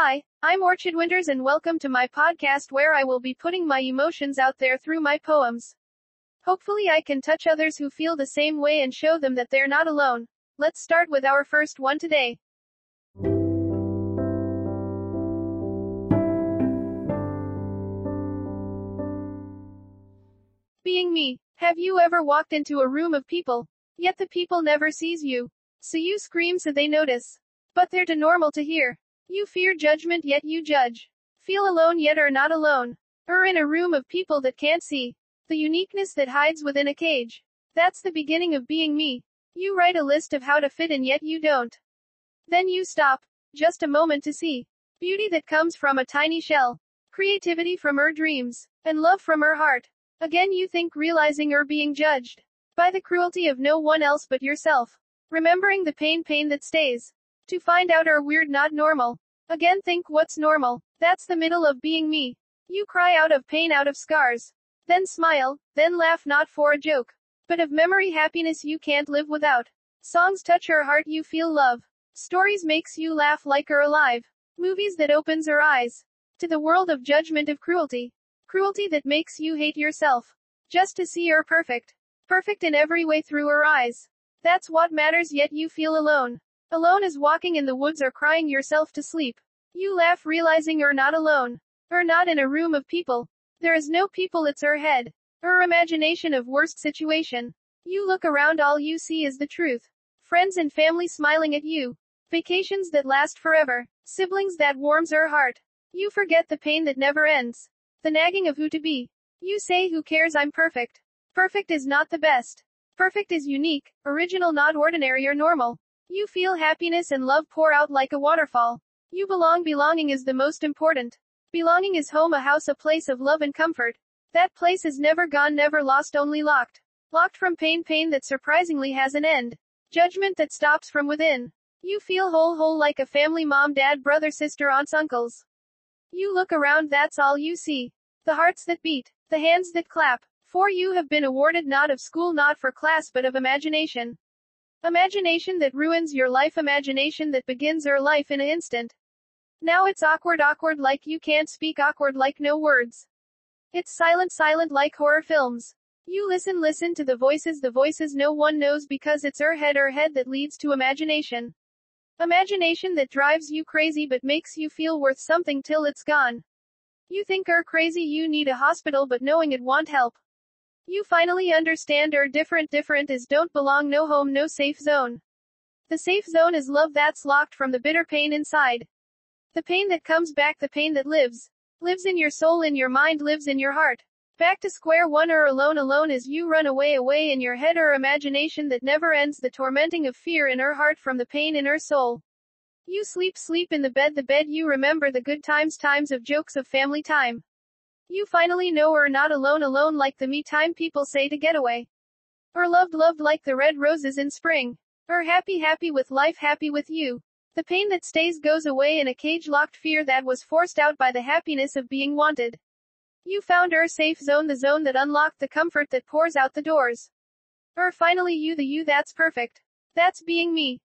Hi, I'm Orchid Winters and welcome to my podcast where I will be putting my emotions out there through my poems. Hopefully I can touch others who feel the same way and show them that they're not alone. Let's start with our first one today. Being me. Have you ever walked into a room of people? Yet the people never sees you. So you scream so they notice. But they're too normal to hear. You fear judgment yet you judge. Feel alone yet are not alone. Are in a room of people that can't see. The uniqueness that hides within a cage. That's the beginning of being me. You write a list of how to fit in yet you don't. Then you stop. Just a moment to see. Beauty that comes from a tiny shell. Creativity from her dreams. And love from her heart. Again you think realizing or being judged. By the cruelty of no one else but yourself. Remembering the pain pain that stays. To find out are weird not normal. Again think what's normal. That's the middle of being me. You cry out of pain out of scars. Then smile, then laugh not for a joke. But of memory happiness you can't live without. Songs touch her heart you feel love. Stories makes you laugh like her alive. Movies that opens her eyes. To the world of judgment of cruelty. Cruelty that makes you hate yourself. Just to see her perfect. Perfect in every way through her eyes. That's what matters yet you feel alone. Alone as walking in the woods or crying yourself to sleep. You laugh realizing you're not alone. Or not in a room of people. There is no people it's her head. Her imagination of worst situation. You look around all you see is the truth. Friends and family smiling at you. Vacations that last forever. Siblings that warms her heart. You forget the pain that never ends. The nagging of who to be. You say who cares I'm perfect. Perfect is not the best. Perfect is unique, original not ordinary or normal. You feel happiness and love pour out like a waterfall. You belong belonging is the most important. Belonging is home a house a place of love and comfort. That place is never gone never lost only locked. Locked from pain pain that surprisingly has an end. Judgment that stops from within. You feel whole whole like a family mom dad brother sister aunts uncles. You look around that's all you see. The hearts that beat. The hands that clap. For you have been awarded not of school not for class but of imagination. Imagination that ruins your life, imagination that begins your life in an instant. Now it's awkward, awkward like you can't speak, awkward like no words. It's silent, silent like horror films. You listen, listen to the voices, the voices no one knows because it's her head, her head that leads to imagination. Imagination that drives you crazy but makes you feel worth something till it's gone. You think her crazy, you need a hospital, but knowing it won't help. You finally understand or different different is don't belong no home no safe zone. The safe zone is love that's locked from the bitter pain inside. The pain that comes back the pain that lives. Lives in your soul in your mind lives in your heart. Back to square one or alone alone as you run away away in your head or imagination that never ends the tormenting of fear in her heart from the pain in her soul. You sleep sleep in the bed the bed you remember the good times times of jokes of family time. You finally know or not alone alone like the me time people say to get away. Or loved loved like the red roses in spring. Or happy happy with life happy with you. The pain that stays goes away in a cage locked fear that was forced out by the happiness of being wanted. You found her safe zone the zone that unlocked the comfort that pours out the doors. Or finally you the you that's perfect. That's being me.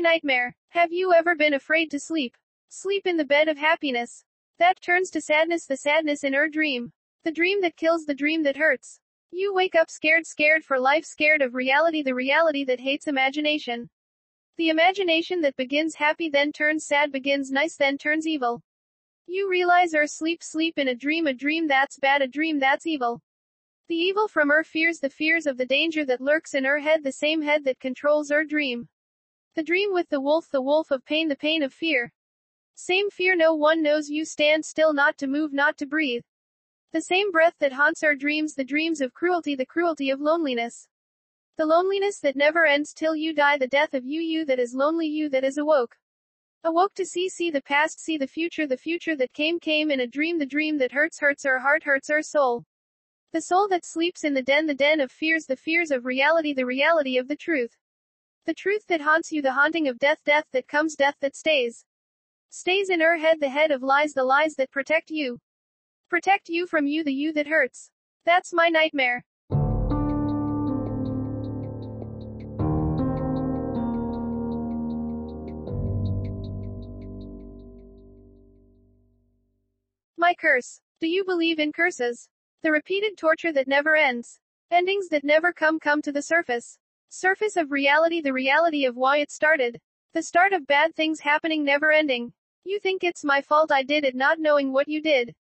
Nightmare. Have you ever been afraid to sleep? Sleep in the bed of happiness. That turns to sadness, the sadness in her dream. The dream that kills, the dream that hurts. You wake up scared, scared for life, scared of reality, the reality that hates imagination. The imagination that begins happy then turns sad, begins nice then turns evil. You realize or sleep, sleep in a dream, a dream that's bad, a dream that's evil. The evil from her fears, the fears of the danger that lurks in her head, the same head that controls her dream. The dream with the wolf, the wolf of pain, the pain of fear. Same fear no one knows you stand still not to move, not to breathe. The same breath that haunts our dreams, the dreams of cruelty, the cruelty of loneliness. The loneliness that never ends till you die, the death of you, you that is lonely, you that is awoke. Awoke to see, see the past, see the future, the future that came, came in a dream, the dream that hurts, hurts our heart, hurts our soul. The soul that sleeps in the den, the den of fears, the fears of reality, the reality of the truth. The truth that haunts you, the haunting of death, death that comes, death that stays. Stays in her head, the head of lies, the lies that protect you. Protect you from you the you that hurts. That's my nightmare. My curse. Do you believe in curses? The repeated torture that never ends. Endings that never come come to the surface. Surface of reality the reality of why it started. The start of bad things happening never ending. You think it's my fault I did it not knowing what you did.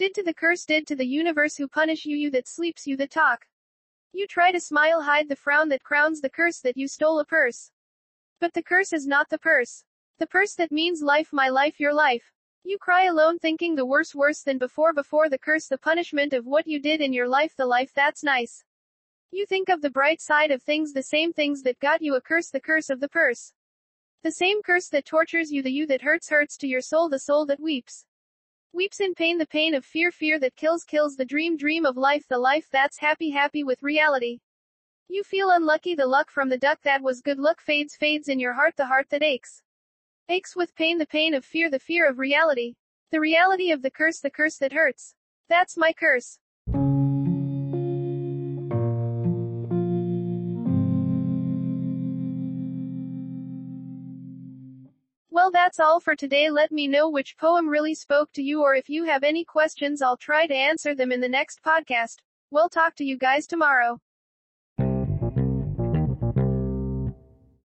Did to the curse did to the universe who punish you you that sleeps you that talk. You try to smile hide the frown that crowns the curse that you stole a purse. But the curse is not the purse. The purse that means life my life your life. You cry alone thinking the worse worse than before before the curse the punishment of what you did in your life the life that's nice. You think of the bright side of things the same things that got you a curse the curse of the purse. The same curse that tortures you the you that hurts hurts to your soul the soul that weeps. Weeps in pain the pain of fear fear that kills kills the dream dream of life the life that's happy happy with reality. You feel unlucky the luck from the duck that was good luck fades fades in your heart the heart that aches. Aches with pain the pain of fear the fear of reality. The reality of the curse the curse that hurts. That's my curse. That's all for today let me know which poem really spoke to you or if you have any questions I'll try to answer them in the next podcast. We'll talk to you guys tomorrow.